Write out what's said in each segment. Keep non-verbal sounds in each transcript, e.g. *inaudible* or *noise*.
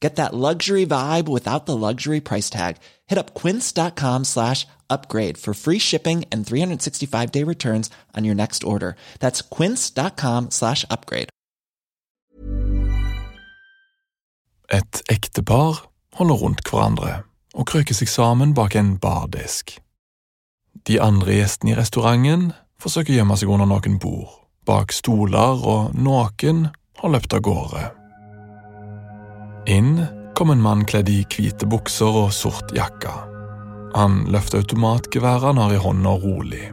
Get that luxury vibe without the luxury price tag. Hit up quince.com slash upgrade for free shipping and 365-day returns on your next order. That's quince.com slash upgrade. Et ektepar holder rundt hverandre og krøker seg sammen bak en bardisk. De andre gjestene i restauranten forsøker å gjemme seg under noen bord, bak stoler, og noen har løpt av gårde. Inn kom en mann kledd i hvite bukser og sort jakke. Han løfter automatgeværet han har i hånda rolig,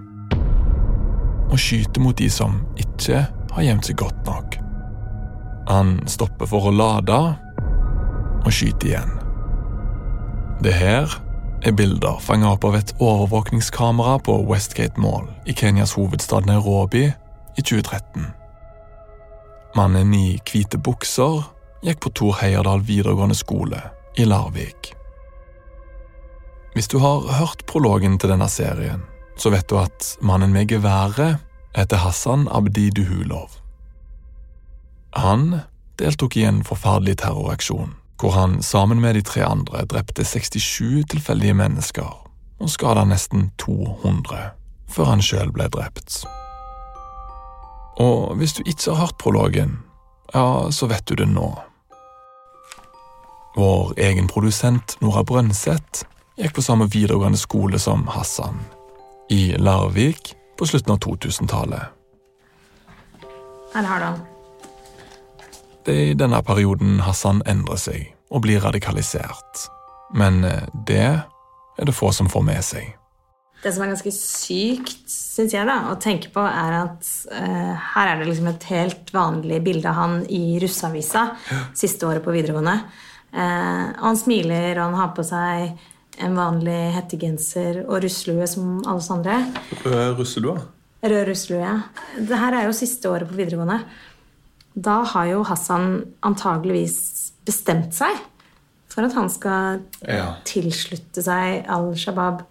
og skyter mot de som ikke har gjemt seg godt nok. Han stopper for å lade, og skyter igjen. Det her er bilder fanget opp av et overvåkningskamera på Westgate Mall i Kenyas hovedstad Nairobi i 2013. Mannen i hvite bukser gikk på Tor Heyerdahl videregående skole i Larvik. Hvis du har hørt prologen til denne serien, så vet du at mannen med geværet heter Hassan Abdi Duhulov. Han deltok i en forferdelig terroraksjon hvor han sammen med de tre andre drepte 67 tilfeldige mennesker og skada nesten 200 før han sjøl ble drept. Og hvis du ikke har hørt prologen, ja, så vet du det nå. Vår egen produsent Nora Brønseth gikk på samme videregående skole som Hassan, i Larvik på slutten av 2000-tallet. Her har du han. Det er i denne perioden Hassan endrer seg og blir radikalisert. Men eh, det er det få som får med seg. Det som er ganske sykt, syns jeg, da, å tenke på, er at uh, her er det liksom et helt vanlig bilde av han i russeavisa ja. siste året på videregående. Uh, han smiler, og han har på seg en vanlig hettegenser og russelue som alle oss andre. Rød russelue? Rød russelue, ja. Det her er jo siste året på videregående. Da har jo Hassan antageligvis bestemt seg for at han skal ja. tilslutte seg Al Shabaab.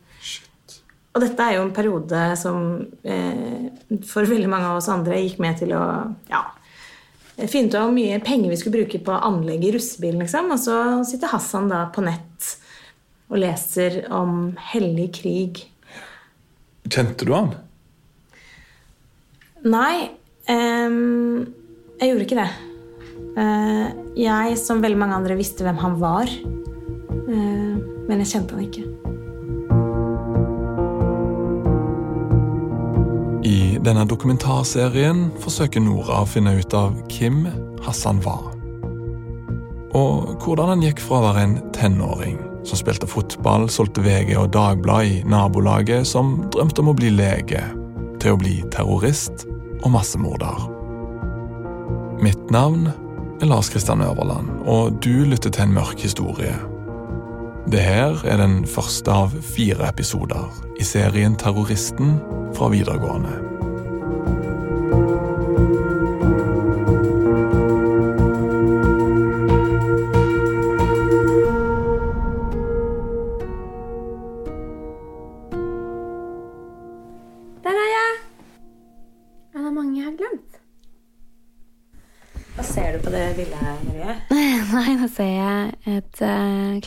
Og dette er jo en periode som eh, for veldig mange av oss andre gikk med til å ja, finne ut hvor mye penger vi skulle bruke på anlegg i russebilen. Liksom. Og så sitter Hassan da på nett og leser om hellig krig. Kjente du han? Nei. um, jeg gjorde ikke det. Uh, jeg, som veldig mange andre, visste hvem han var. Uh, men jeg kjente han ikke. Denne dokumentarserien forsøker Nora å finne ut av hvem Hassan var. Og hvordan han gikk fra å være en tenåring som spilte fotball, solgte VG og Dagblad i nabolaget, som drømte om å bli lege, til å bli terrorist og massemorder. Mitt navn er Lars Kristian Øverland, og du lytter til en mørk historie. Det her er den første av fire episoder i serien Terroristen fra videregående.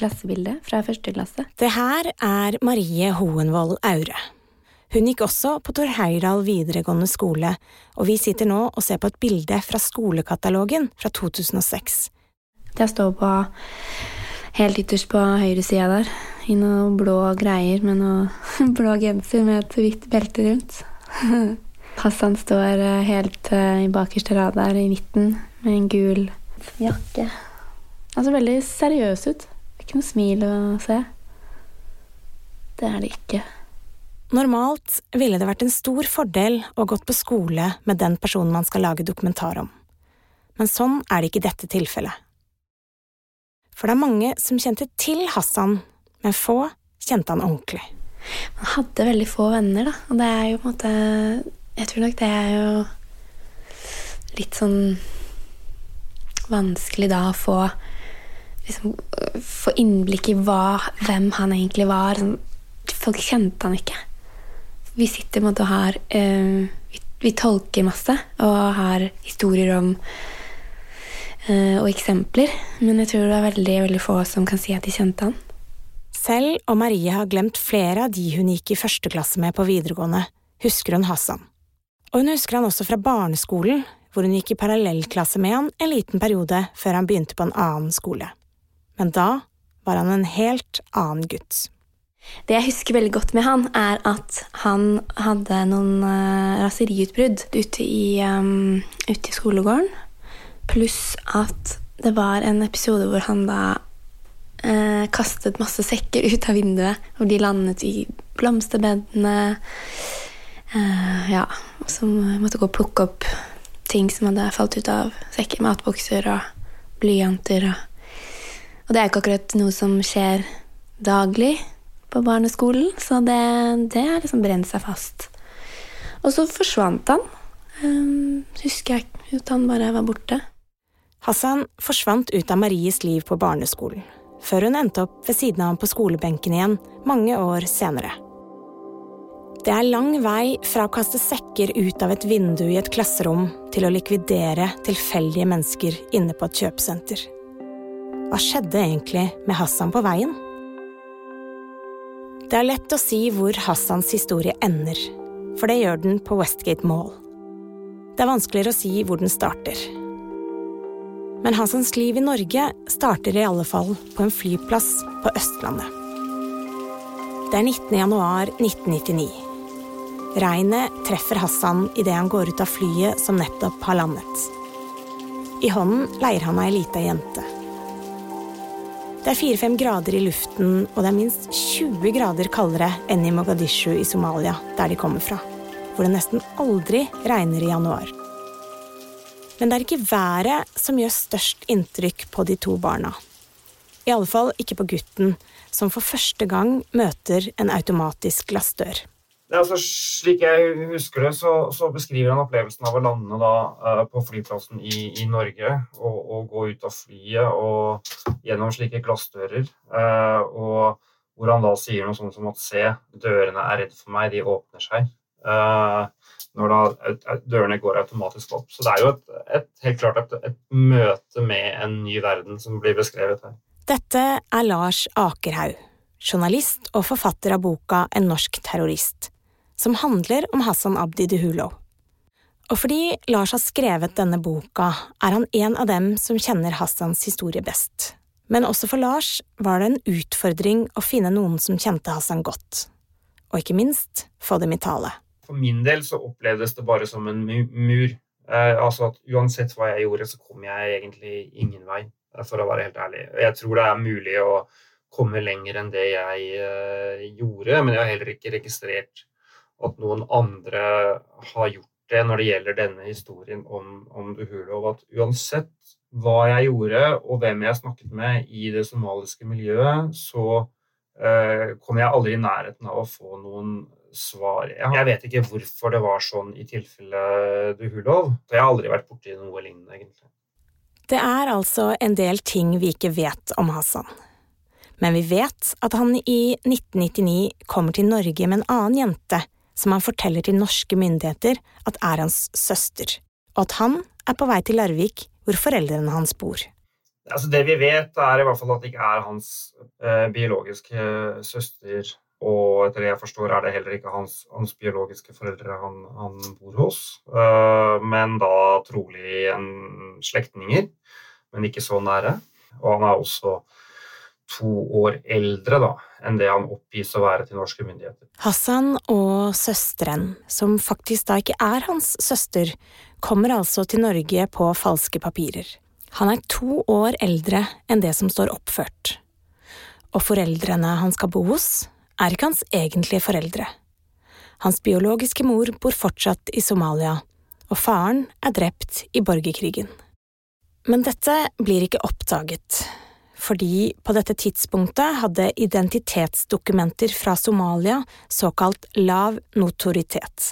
Klassebilde fra første klasse. Det her er Marie Hoenvold Aure. Hun gikk også på Tor Heyerdahl videregående skole, og vi sitter nå og ser på et bilde fra skolekatalogen fra 2006. Jeg står på helt ytterst på høyre sida der, i noe blå greier med noe *laughs* blå genser med et hvitt belte rundt. *laughs* Hassan står eh, helt uh, i bakerste rad der i midten med en gul jakke. Han ser veldig seriøs ut. Ikke noe smil å se. Det er det ikke. Normalt ville det vært en stor fordel å gått på skole med den personen man skal lage dokumentar om. Men sånn er det ikke i dette tilfellet. For det er mange som kjente til Hassan, men få kjente han ordentlig. Man hadde veldig få venner, da. Og det er jo på en måte Jeg tror nok det er jo litt sånn vanskelig da å få liksom, Få innblikk i hva, hvem han egentlig var. Folk kjente han ikke. Vi sitter på en måte og har uh, vi, vi, tolker masse og har historier om uh, og eksempler, men jeg tror det er veldig, veldig få som kan si at de kjente han. Selv om Marie har glemt flere av de hun gikk i første klasse med på videregående, husker hun Hassan. Og hun husker han også fra barneskolen, hvor hun gikk i parallellklasse med han en liten periode før han begynte på en annen skole. Men da var han en helt annen gutt. Det jeg husker veldig godt med han, er at han hadde noen uh, raseriutbrudd ute i, um, ute i skolegården. Pluss at det var en episode hvor han da uh, kastet masse sekker *laughs* ut av vinduet, og de landet i blomsterbedene. Uh, ja, som måtte gå og plukke opp ting som hadde falt ut av sekker. Matbokser og blyanter. Og, og det er ikke akkurat noe som skjer daglig på barneskolen, så det, det har liksom brent seg fast. Og så forsvant han. Um, husker jeg at han bare var borte. Hassan forsvant ut av Maries liv på barneskolen før hun endte opp ved siden av ham på skolebenken igjen mange år senere. Det er lang vei fra å kaste sekker ut av et vindu i et klasserom til å likvidere tilfeldige mennesker inne på et kjøpesenter. Hva skjedde egentlig med Hassan på veien? Det er lett å si hvor Hassans historie ender, for det gjør den på Westgate Mall. Det er vanskeligere å si hvor den starter. Men Hassans liv i Norge starter i alle fall på en flyplass på Østlandet. Det er 19. januar 1999. Regnet treffer Hassan idet han går ut av flyet som nettopp har landet. I hånden leier han ei lita jente. Det er fire-fem grader i luften, og det er minst 20 grader kaldere enn i Mogadishu i Somalia, der de kommer fra, hvor det nesten aldri regner i januar. Men det er ikke været som gjør størst inntrykk på de to barna. I alle fall ikke på gutten, som for første gang møter en automatisk glassdør. Ja, altså, slik jeg husker det, så, så, beskriver han opplevelsen av å lande da, uh, på flyplassen i, i Norge og, og, gå ut av flyet og gjennom slike glassdører. Uh, og hvor han da sier noe sånt som at se, dørene er redd for meg, de åpner seg. Uh, når da dørene går automatisk opp. Så det er jo et, et, helt klart et, et, møte med en ny verden som blir beskrevet her. Dette er Lars Akerhaug, journalist og forfatter av boka En norsk terrorist, som handler om Hassan Abdi Duhulo. Og fordi Lars har skrevet denne boka, er han en av dem som kjenner Hassans historie best. Men også for Lars var det en utfordring å finne noen som kjente Hassan godt, og ikke minst få dem i tale. For min del så opplevdes det bare som en mur. Eh, altså at uansett hva jeg gjorde, så kom jeg egentlig ingen vei, eh, for å være helt ærlig. Jeg tror det er mulig å komme lenger enn det jeg eh, gjorde, men jeg har heller ikke registrert at noen andre har gjort det når det gjelder denne historien om, om Duhulov. At uansett hva jeg gjorde og hvem jeg snakket med i det somaliske miljøet, så eh, kom jeg aldri i nærheten av å få noen svar. Jeg vet ikke hvorfor det var sånn i tilfelle Duhulov. Jeg har aldri vært borti noe lignende, egentlig. Det er altså en del ting vi ikke vet om Hassan. Men vi vet at han i 1999 kommer til Norge med en annen jente som han forteller til norske myndigheter at er hans søster, og at han er på vei til Larvik, hvor foreldrene hans bor. Altså det vi vet, er i hvert fall at det ikke er hans eh, biologiske søster og etter det jeg forstår, er det heller ikke hans, hans biologiske foreldre han, han bor hos. Uh, men da trolig en slektninger, men ikke så nære. Og han er også to år eldre da, enn det han oppgis å være til norske myndigheter. Hassan og søsteren, som faktisk da ikke er hans søster, kommer altså til Norge på falske papirer. Han er to år eldre enn det som står oppført. Og foreldrene han skal bo hos, er ikke hans egentlige foreldre. Hans biologiske mor bor fortsatt i Somalia, og faren er drept i borgerkrigen. Men dette blir ikke oppdaget, fordi på dette tidspunktet hadde identitetsdokumenter fra Somalia såkalt lav notoritet.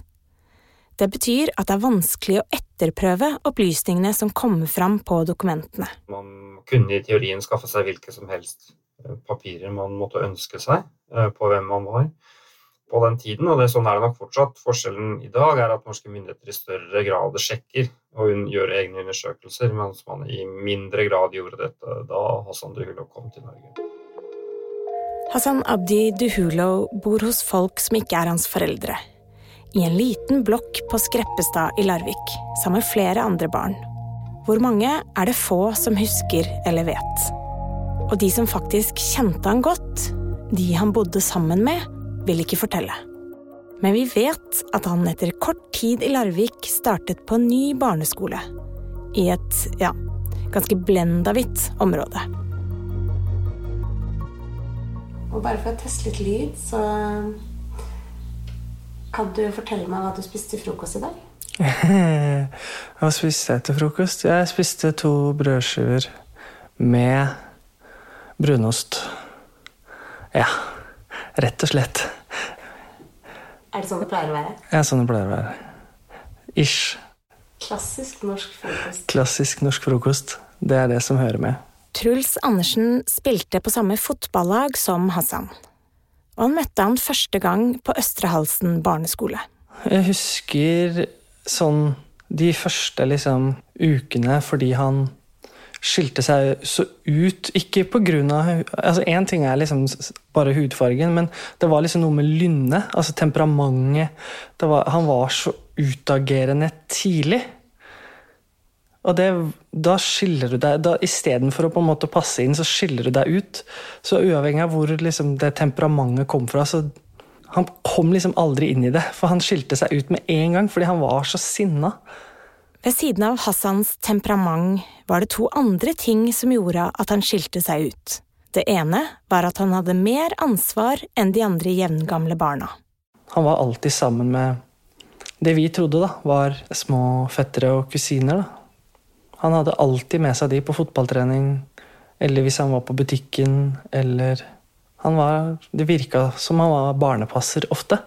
Det betyr at det er vanskelig å etterprøve opplysningene som kommer fram på dokumentene. Man kunne i teorien skaffe seg hvilke som helst eh, papirer man måtte ønske seg eh, på hvem man var på den tiden, og det, sånn er det nok fortsatt. Forskjellen i dag er at norske myndigheter i større grad sjekker og gjør egne undersøkelser, mens man i mindre grad gjorde dette da Hassan Duhulo kom til Norge. Hassan Abdi Duhulo bor hos folk som ikke er hans foreldre. I en liten blokk på Skreppestad i Larvik, sammen med flere andre barn. Hvor mange er det få som husker eller vet. Og de som faktisk kjente han godt, de han bodde sammen med, vil ikke fortelle. Men vi vet at han etter kort tid i Larvik startet på en ny barneskole. I et, ja, ganske blenda hvitt område. Og bare for å teste litt lyd, så kan du fortelle meg hva du spiste til frokost i dag? *laughs* hva spiste jeg til frokost? Jeg spiste to brødskiver med brunost. Ja. Rett og slett. Er det sånn det pleier å være? Ja, sånn det pleier å være. Ish. Klassisk norsk frokost. Klassisk norsk frokost. Det er det som hører med. Truls Andersen spilte på samme fotballag som Hassan. Og han møtte han første gang på Østre Halsen barneskole. Jeg husker sånn de første liksom ukene fordi han skilte seg så ut. Ikke på grunn av altså ting er liksom bare hudfargen, men det var liksom noe med lynnet. Altså temperamentet. Var, han var så utagerende tidlig. Og det, da skiller du deg da, Istedenfor å på en måte passe inn, så skiller du deg ut. Så uavhengig av hvor liksom, det temperamentet kom fra, så han kom liksom aldri inn i det. For han skilte seg ut med en gang, fordi han var så sinna. Ved siden av Hassans temperament var det to andre ting som gjorde at han skilte seg ut. Det ene var at han hadde mer ansvar enn de andre jevngamle barna. Han var alltid sammen med det vi trodde da, var små fettere og kusiner. Da. Han hadde alltid med seg de på fotballtrening, eller hvis han var på butikken, eller han var, Det virka som han var barnepasser ofte.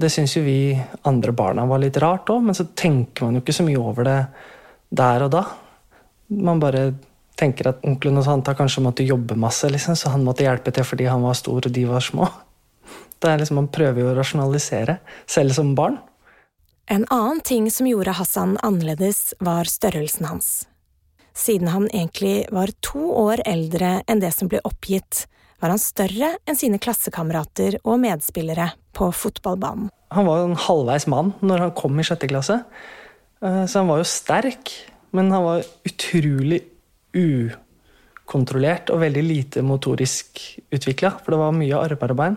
Det syns jo vi andre barna var litt rart òg, men så tenker man jo ikke så mye over det der og da. Man bare tenker at onkelen og tanta kanskje måtte jobbe masse, liksom, så han måtte hjelpe til fordi han var stor og de var små. Det er liksom, Man prøver jo å rasjonalisere, selv som barn. En annen ting som gjorde Hassan annerledes, var størrelsen hans. Siden han egentlig var to år eldre enn det som ble oppgitt, var han større enn sine klassekamerater og medspillere på fotballbanen. Han var en halvveis mann når han kom i sjette klasse, eh, så han var jo sterk. Men han var utrolig ukontrollert og veldig lite motorisk utvikla, for det var mye armer og bein.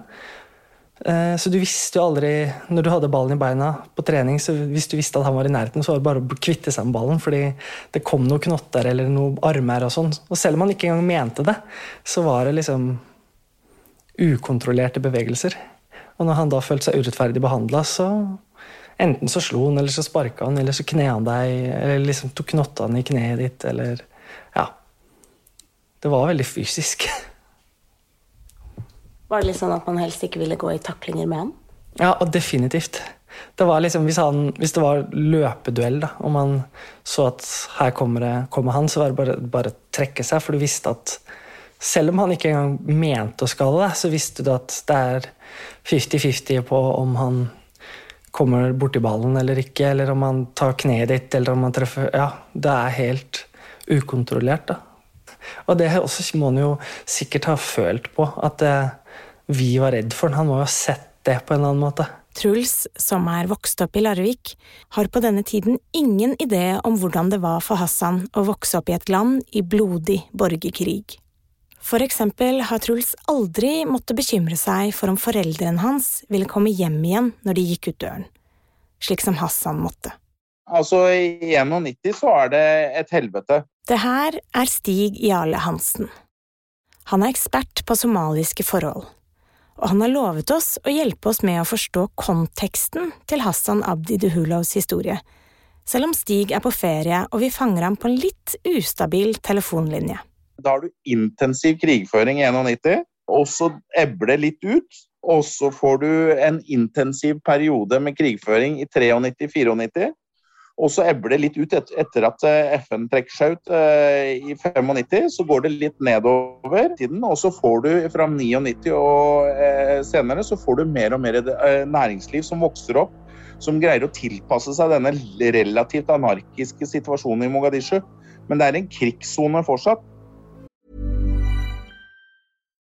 Eh, så du visste jo aldri Når du hadde ballen i beina på trening, så hvis du visste at han var i nærheten, så var det bare å kvitte seg med ballen, fordi det kom noen knotter eller noen armer og sånn. Og selv om han ikke engang mente det, så var det liksom ukontrollerte bevegelser. Og når han da følte seg urettferdig behandla, så enten så slo han, eller så sparka han, eller så kne han deg, eller liksom tok knottene i kneet ditt, eller Ja. Det var veldig fysisk. *laughs* Var det litt sånn at man helst ikke ville gå i taklinger med han? Ja, og definitivt. Det var liksom, hvis, han, hvis det var løpeduell, da, og man så at her kommer, det, kommer han, så var det bare, å trekke seg, for du visste at selv om han ikke engang mente å skade deg, så visste du at det er 50-50 på om han kommer borti ballen eller ikke, eller om han tar kneet ditt, eller om han treffer Ja, det er helt ukontrollert, da. Og det også må han jo sikkert ha følt på, at eh, vi var redd for han. Han må jo ha sett det på en eller annen måte. Truls, som er vokst opp i Larvik, har på denne tiden ingen idé om hvordan det var for Hassan å vokse opp i et land i blodig borgerkrig. For eksempel har Truls aldri måttet bekymre seg for om foreldrene hans ville komme hjem igjen når de gikk ut døren, slik som Hassan måtte. Altså, i 91 så er det et helvete. Det her er Stig Jarle Hansen. Han er ekspert på somaliske forhold, og han har lovet oss å hjelpe oss med å forstå konteksten til Hassan Abdi Duhulovs historie, selv om Stig er på ferie og vi fanger ham på en litt ustabil telefonlinje. Da har du intensiv krigføring i 91, og så ebber det litt ut. Og så får du en intensiv periode med krigføring i 93-94. Og så ebber det litt ut etter at eh, FN trekker seg ut eh, i 95. Så går det litt nedover tiden, og så får du fra 99 og eh, senere så får du mer og mer næringsliv som vokser opp, som greier å tilpasse seg denne relativt anarkiske situasjonen i Mogadishu. Men det er en krigssone fortsatt.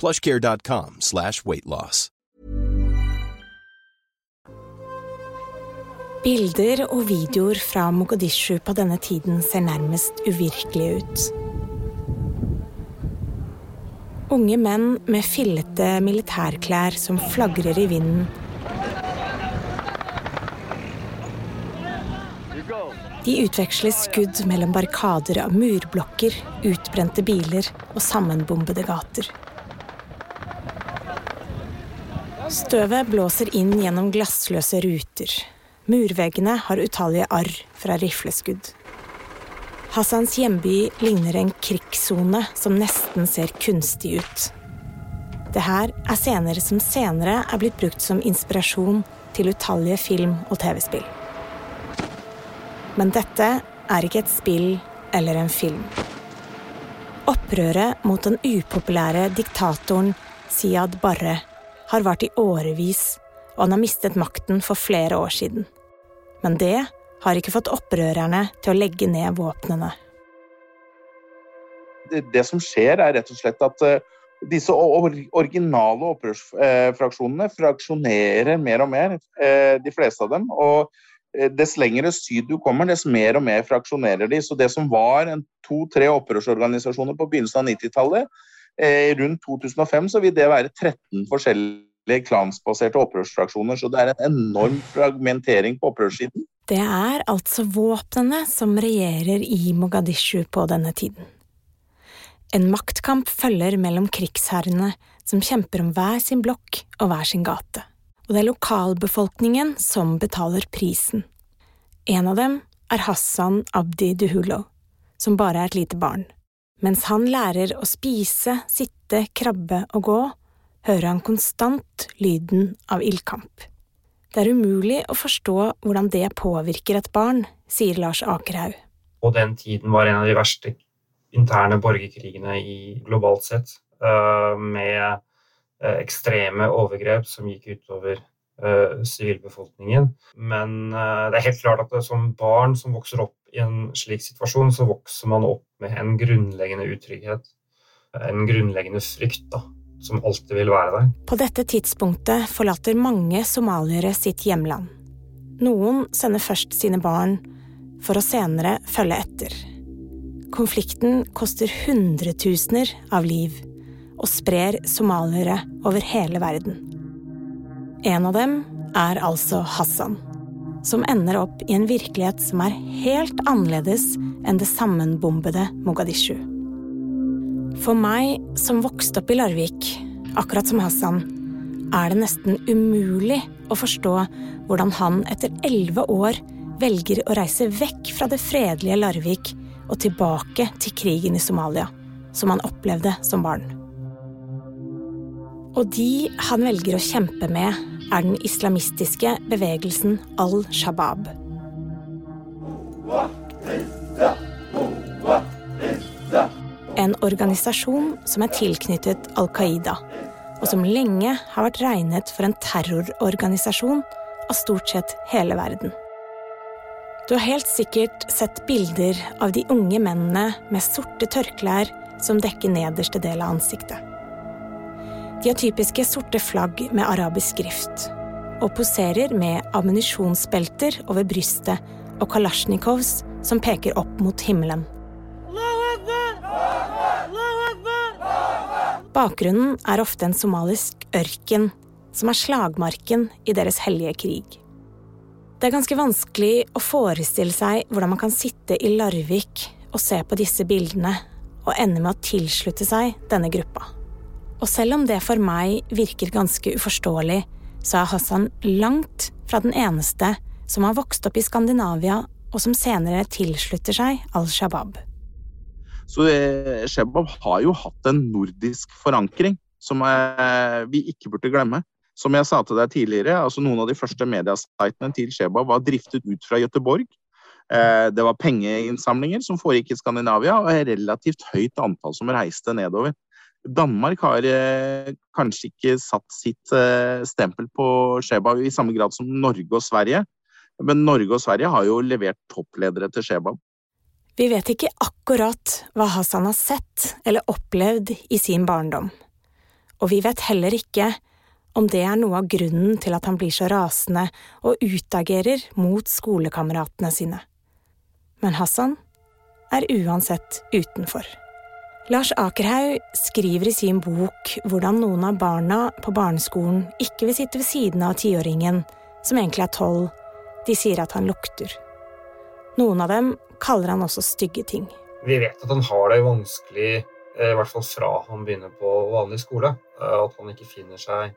plushcare.com slash weightloss. Bilder og videoer fra Mogadishu på denne tiden ser nærmest uvirkelige ut. Unge menn med fillete militærklær som flagrer i vinden. De utveksler skudd mellom barrikader av murblokker, utbrente biler og sammenbombede gater. Støvet blåser inn gjennom glassløse ruter. Murveggene har utallige arr fra rifleskudd. Hassans hjemby ligner en krigssone som nesten ser kunstig ut. Det her er scener som senere er blitt brukt som inspirasjon til utallige film- og TV-spill. Men dette er ikke et spill eller en film. Opprøret mot den upopulære diktatoren Siad Barre har vart i årevis, og han har mistet makten for flere år siden. Men det har ikke fått opprørerne til å legge ned våpnene. Det, det som skjer, er rett og slett at uh, disse originale opprørsfraksjonene fraksjonerer mer og mer, uh, de fleste av dem. og Dess lengre syd du kommer, dess mer og mer fraksjonerer de. Så det som var to-tre opprørsorganisasjoner på begynnelsen av 90-tallet, eh, rundt 2005 så vil det være 13 forskjellige klansbaserte opprørsfraksjoner. Så det er en enorm fragmentering på opprørssiden. Det er altså våpnene som regjerer i Mogadishu på denne tiden. En maktkamp følger mellom krigsherrene som kjemper om hver sin blokk og hver sin gate. Og det er lokalbefolkningen som betaler prisen. En av dem er Hassan Abdi Duhulo, som bare er et lite barn. Mens han lærer å spise, sitte, krabbe og gå, hører han konstant lyden av ildkamp. Det er umulig å forstå hvordan det påvirker et barn, sier Lars Akerhaug. Og den tiden var en av de verste interne borgerkrigene i globalt sett, eh, med eh, ekstreme overgrep som gikk utover eh, sivilbefolkningen. Men det er helt klart at som barn som vokser opp i en slik situasjon, så vokser man opp med en grunnleggende utrygghet. En grunnleggende frykt, da som alltid vil være der. På dette tidspunktet forlater mange somaliere sitt hjemland. Noen sender først sine barn, for å senere følge etter. Konflikten koster hundretusener av liv og sprer somaliere over hele verden. En av dem er altså Hassan, som ender opp i en virkelighet som er helt annerledes enn det sammenbombede Mogadishu. For meg som vokste opp i Larvik, akkurat som Hassan, er det nesten umulig å forstå hvordan han etter elleve år velger å reise vekk fra det fredelige Larvik og tilbake til krigen i Somalia, som han opplevde som barn. Og de han velger å kjempe med, er den islamistiske bevegelsen al-Shabaab. En organisasjon som er tilknyttet Al Qaida, og som lenge har vært regnet for en terrororganisasjon av stort sett hele verden. Du har helt sikkert sett bilder av de unge mennene med sorte tørklær som dekker nederste del av ansiktet. De har typiske sorte flagg med arabisk skrift, og poserer med ammunisjonsbelter over brystet og kalasjnikovs som peker opp mot himmelen. Bakgrunnen er ofte en somalisk ørken, som er slagmarken i deres hellige krig. Det er ganske vanskelig å forestille seg hvordan man kan sitte i Larvik og se på disse bildene og ende med å tilslutte seg denne gruppa. Og selv om det for meg virker ganske uforståelig, så er Hassan langt fra den eneste som har vokst opp i Skandinavia og som senere tilslutter seg Al Shabaab. Så eh, Shabaab har jo hatt en nordisk forankring som eh, vi ikke burde glemme. Som jeg sa til deg tidligere, altså noen av de første mediasitene til Shabaab var driftet ut fra Gøteborg. Eh, det var pengeinnsamlinger som foregikk i Skandinavia, og et relativt høyt antall som reiste nedover. Danmark har kanskje ikke satt sitt stempel på Sheba i samme grad som Norge og Sverige. Men Norge og Sverige har jo levert toppledere til Sheba. Vi vet ikke akkurat hva Hassan har sett eller opplevd i sin barndom, og vi vet heller ikke om det er noe av grunnen til at han blir så rasende og utagerer mot skolekameratene sine. Men Hassan er uansett utenfor. Lars Akerhaug skriver i sin bok hvordan noen av barna på barneskolen ikke vil sitte ved siden av tiåringen, som egentlig er tolv. De sier at han lukter. Noen av dem kaller han også stygge ting. Vi vet at han har det vanskelig, eh, i hvert fall fra han begynner på vanlig skole. Eh, at han ikke finner seg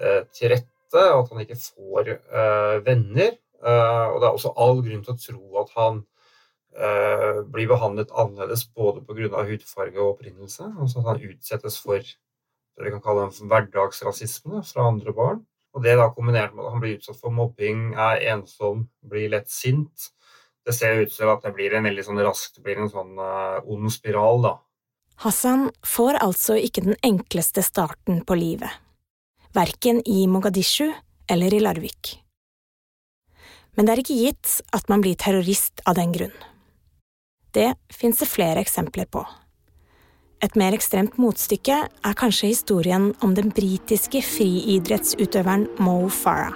eh, til rette, at han ikke får venner. Og det er også all grunn til å tro at han blir behandlet annerledes både pga. hudfarge og opprinnelse. Altså at han utsettes for det vi kan kalle en hverdagsrasisme fra andre barn. Og det da kombinert med at han blir utsatt for mobbing, er ensom, blir lett sint, det ser ut til at det blir en veldig sånn raskt blir en sånn uh, ond spiral, da. Hassan får altså ikke den enkleste starten på livet. Verken i Mogadishu eller i Larvik. Men det er ikke gitt at man blir terrorist av den grunn. Det fins det flere eksempler på. Et mer ekstremt motstykke er kanskje historien om den britiske friidrettsutøveren Mo Farah.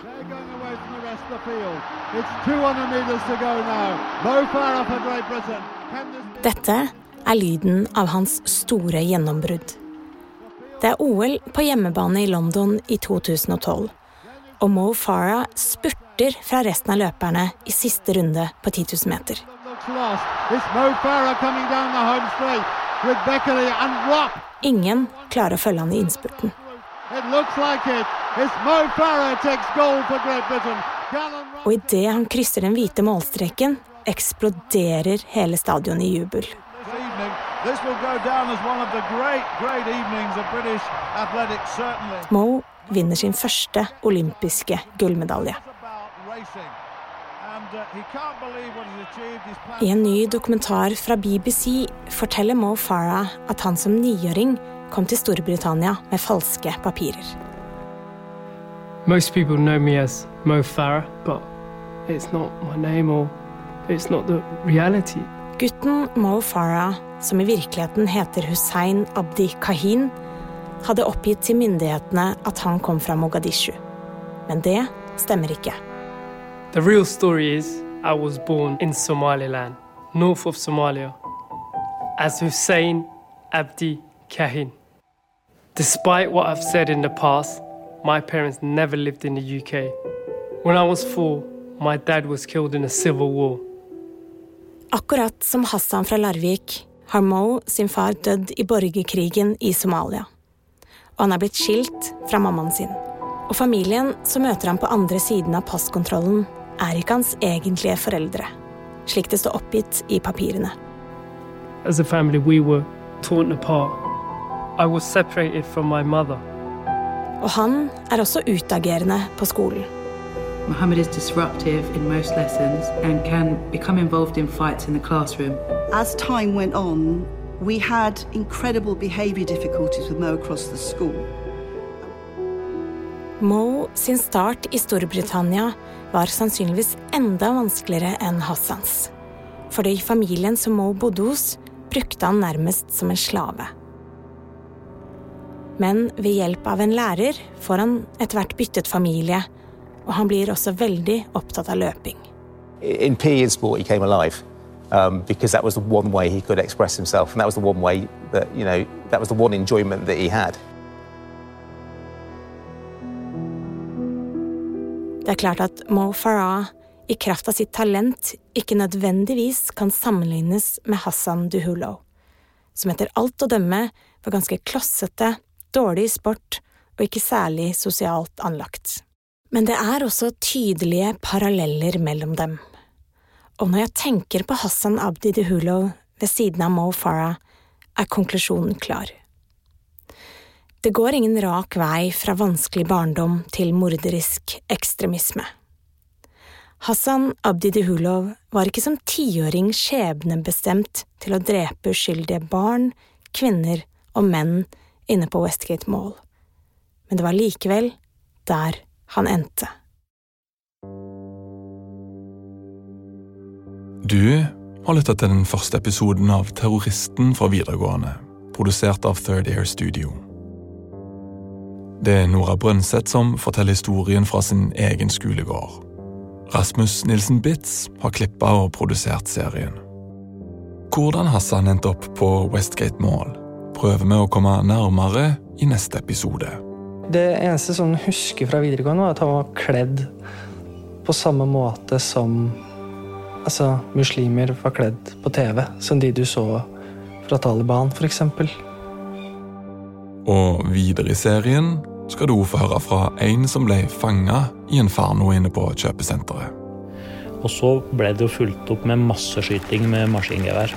Dette er lyden av hans store gjennombrudd. Det er OL på hjemmebane i London i 2012, og Mo Farah spurter fra resten av løperne i siste runde på 10 000 meter. Ingen klarer å følge han i innspurten. It looks like it. It's Mo Farah takes gold for Great Britain. Og idet han krysser den hvite målstreken, eksploderer hele stadionet i jubel. Mo vinner sin første olympiske gullmedalje. I en ny dokumentar fra BBC forteller Mo Farah at han som niåring kom til Storbritannia med falske papirer. Most people know me as Mo Farah, but it's not my name or it's not the reality. Gutten Mo Farah, som i virkeligheten heter Hussein Abdi Kahin, hadde oppgitt til myndighetene at han kom fra Mogadishu. Men det stemmer ikke. The real story is I was born in Somaliland, north of Somalia, as Hussein Abdi Kahin. Despite what I've said in the past, my parents never lived in the UK. When I was four, my dad was killed in a civil war. Akkurat som Hassan fra Larvik har Mo sin far dødd i borgerkrigen i Somalia. Og han er blitt skilt fra mammaen sin. Og familien som møter ham på andre siden av passkontrollen, er ikke hans egentlige foreldre, slik det står oppgitt i papirene. As a family, we were torn apart. I was separated from my mother. Og han er også utagerende på skolen. Mohammed is disruptive in most lessons and can become involved in fights in the classroom. As time went on, we had incredible behaviour difficulties with Mo across the school. Mo sin start i Storbritannia var sannsynligvis enda vanskeligere enn Hassans. For i familien som Mo bodde hos, brukte han nærmest som en slave. Men ved hjelp av en lærer får han etter hvert byttet familie, og han blir også veldig opptatt av løping. In PE and sport he came alive um, because that was the one way he could express himself and that was the one way that, you know, that was the one enjoyment that he had. Det er klart at Mo Farah i kraft av sitt talent ikke nødvendigvis kan sammenlignes med Hassan Duhulo, som etter alt å dømme var ganske klossete, dårlig i sport og ikke særlig sosialt anlagt. Men det er også tydelige paralleller mellom dem. Og når jeg tenker på Hassan Abdi Duhulo ved siden av Mo Farah, er konklusjonen klar. Det går ingen rak vei fra vanskelig barndom til morderisk ekstremisme. Hassan Abdi Duhulov var ikke som tiåring skjebnebestemt til å drepe uskyldige barn, kvinner og menn inne på Westgate Mall, men det var likevel der han endte. Du har lytta til den første episoden av Terroristen fra videregående, produsert av Third Air Studio. Det er Nora Brøndseth som forteller historien fra sin egen skolegård. Rasmus Nilsen Bitz har klippa og produsert serien. Hvordan Hassan endte opp på Westgate Mall, prøver vi å komme nærmere i neste episode. Det eneste som jeg husker fra videregående, var at han var kledd på samme måte som altså, muslimer var kledd på TV, som de du så fra Taliban, f.eks. Og videre i serien skal du få høre fra en som ble fanga i en farno inne på kjøpesenteret. Og så ble det jo fulgt opp med masseskyting med maskingevær.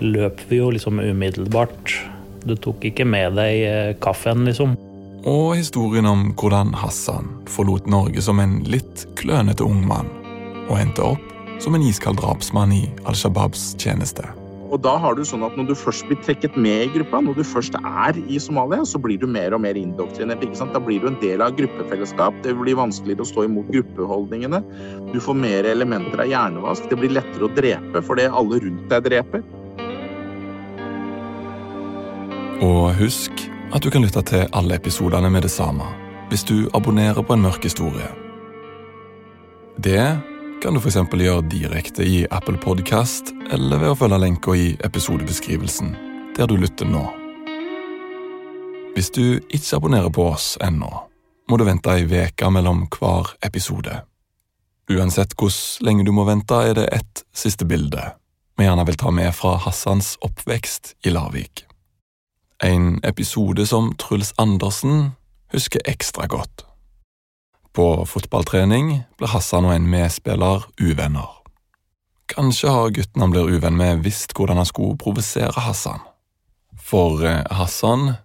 Løp vi jo liksom umiddelbart. Du tok ikke med deg eh, kaffen, liksom. Og historien om hvordan Hassan forlot Norge som en litt klønete ung mann, og endte opp som en iskald drapsmann i Al Shabaabs tjeneste. Og da har du sånn at Når du først blir trekket med i gruppa, når du først er i Somalia, så blir du mer og mer indoktrinert. ikke sant? Da blir du en del av gruppefellesskap. Det blir vanskeligere å stå imot gruppeholdningene. Du får mer elementer av hjernevask. Det blir lettere å drepe fordi alle rundt deg dreper. Og husk at du kan lytte til alle episodene med det samme hvis du abonnerer på en mørk historie. Det kan du f.eks. gjøre direkte i Apple Podcast eller ved å følge lenka i episodebeskrivelsen, der du lytter nå. Hvis du ikke abonnerer på oss ennå, må du vente ei uke mellom hver episode. Uansett hvor lenge du må vente, er det ett siste bilde vi gjerne vil ta med fra Hassans oppvekst i Larvik. En episode som Truls Andersen husker ekstra godt. På fotballtrening blir Hassan og en medspiller uvenner. Kanskje har gutten han blir uvenn med, visst hvordan han skulle provosere Hassan. For eh, Hassan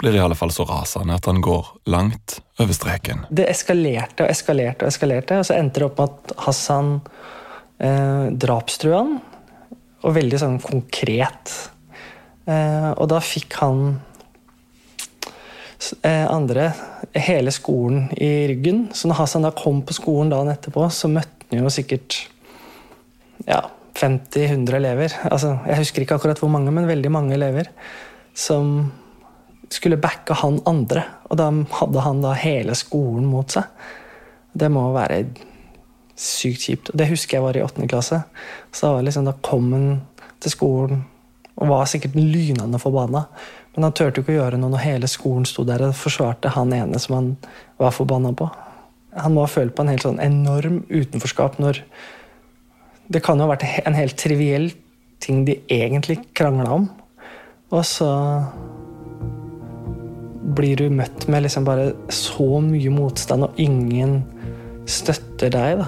blir i alle fall så rasende at han går langt over streken. Det eskalerte og eskalerte og eskalerte, og så endte det opp med at Hassan eh, drapstrua han. Og veldig sånn konkret. Eh, og da fikk han andre hele skolen i ryggen. Så når Hassan da kom på skolen dagen etterpå, så møtte han jo sikkert ja, 50-100 elever. Altså, jeg husker ikke akkurat hvor mange, men veldig mange elever. Som skulle backe han andre. Og da hadde han da hele skolen mot seg. Det må være sykt kjipt. Og det husker jeg var i åttende klasse. Så da, liksom, da kom han til skolen og var sikkert lynende forbanna. Men han turte ikke å gjøre noe når hele skolen sto der og forsvarte han ene som han var forbanna på. Han må ha følt på en helt sånn enorm utenforskap når Det kan jo ha vært en helt triviell ting de egentlig krangla om. Og så blir du møtt med liksom bare så mye motstand, og ingen støtter deg, da.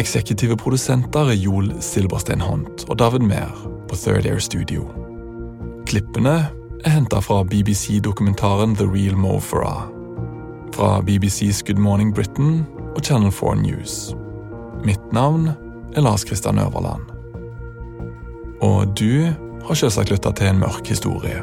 Eksekutive produsenter er Joel Silberstein Hunt og David Mehr på Third Air Studio. Klippene er henta fra BBC-dokumentaren The Real Mo Farah. Fra BBCs Good Morning Britain og Channel 4 News. Mitt navn er Lars Kristian Øverland. Og du har selvsagt lytta til en mørk historie.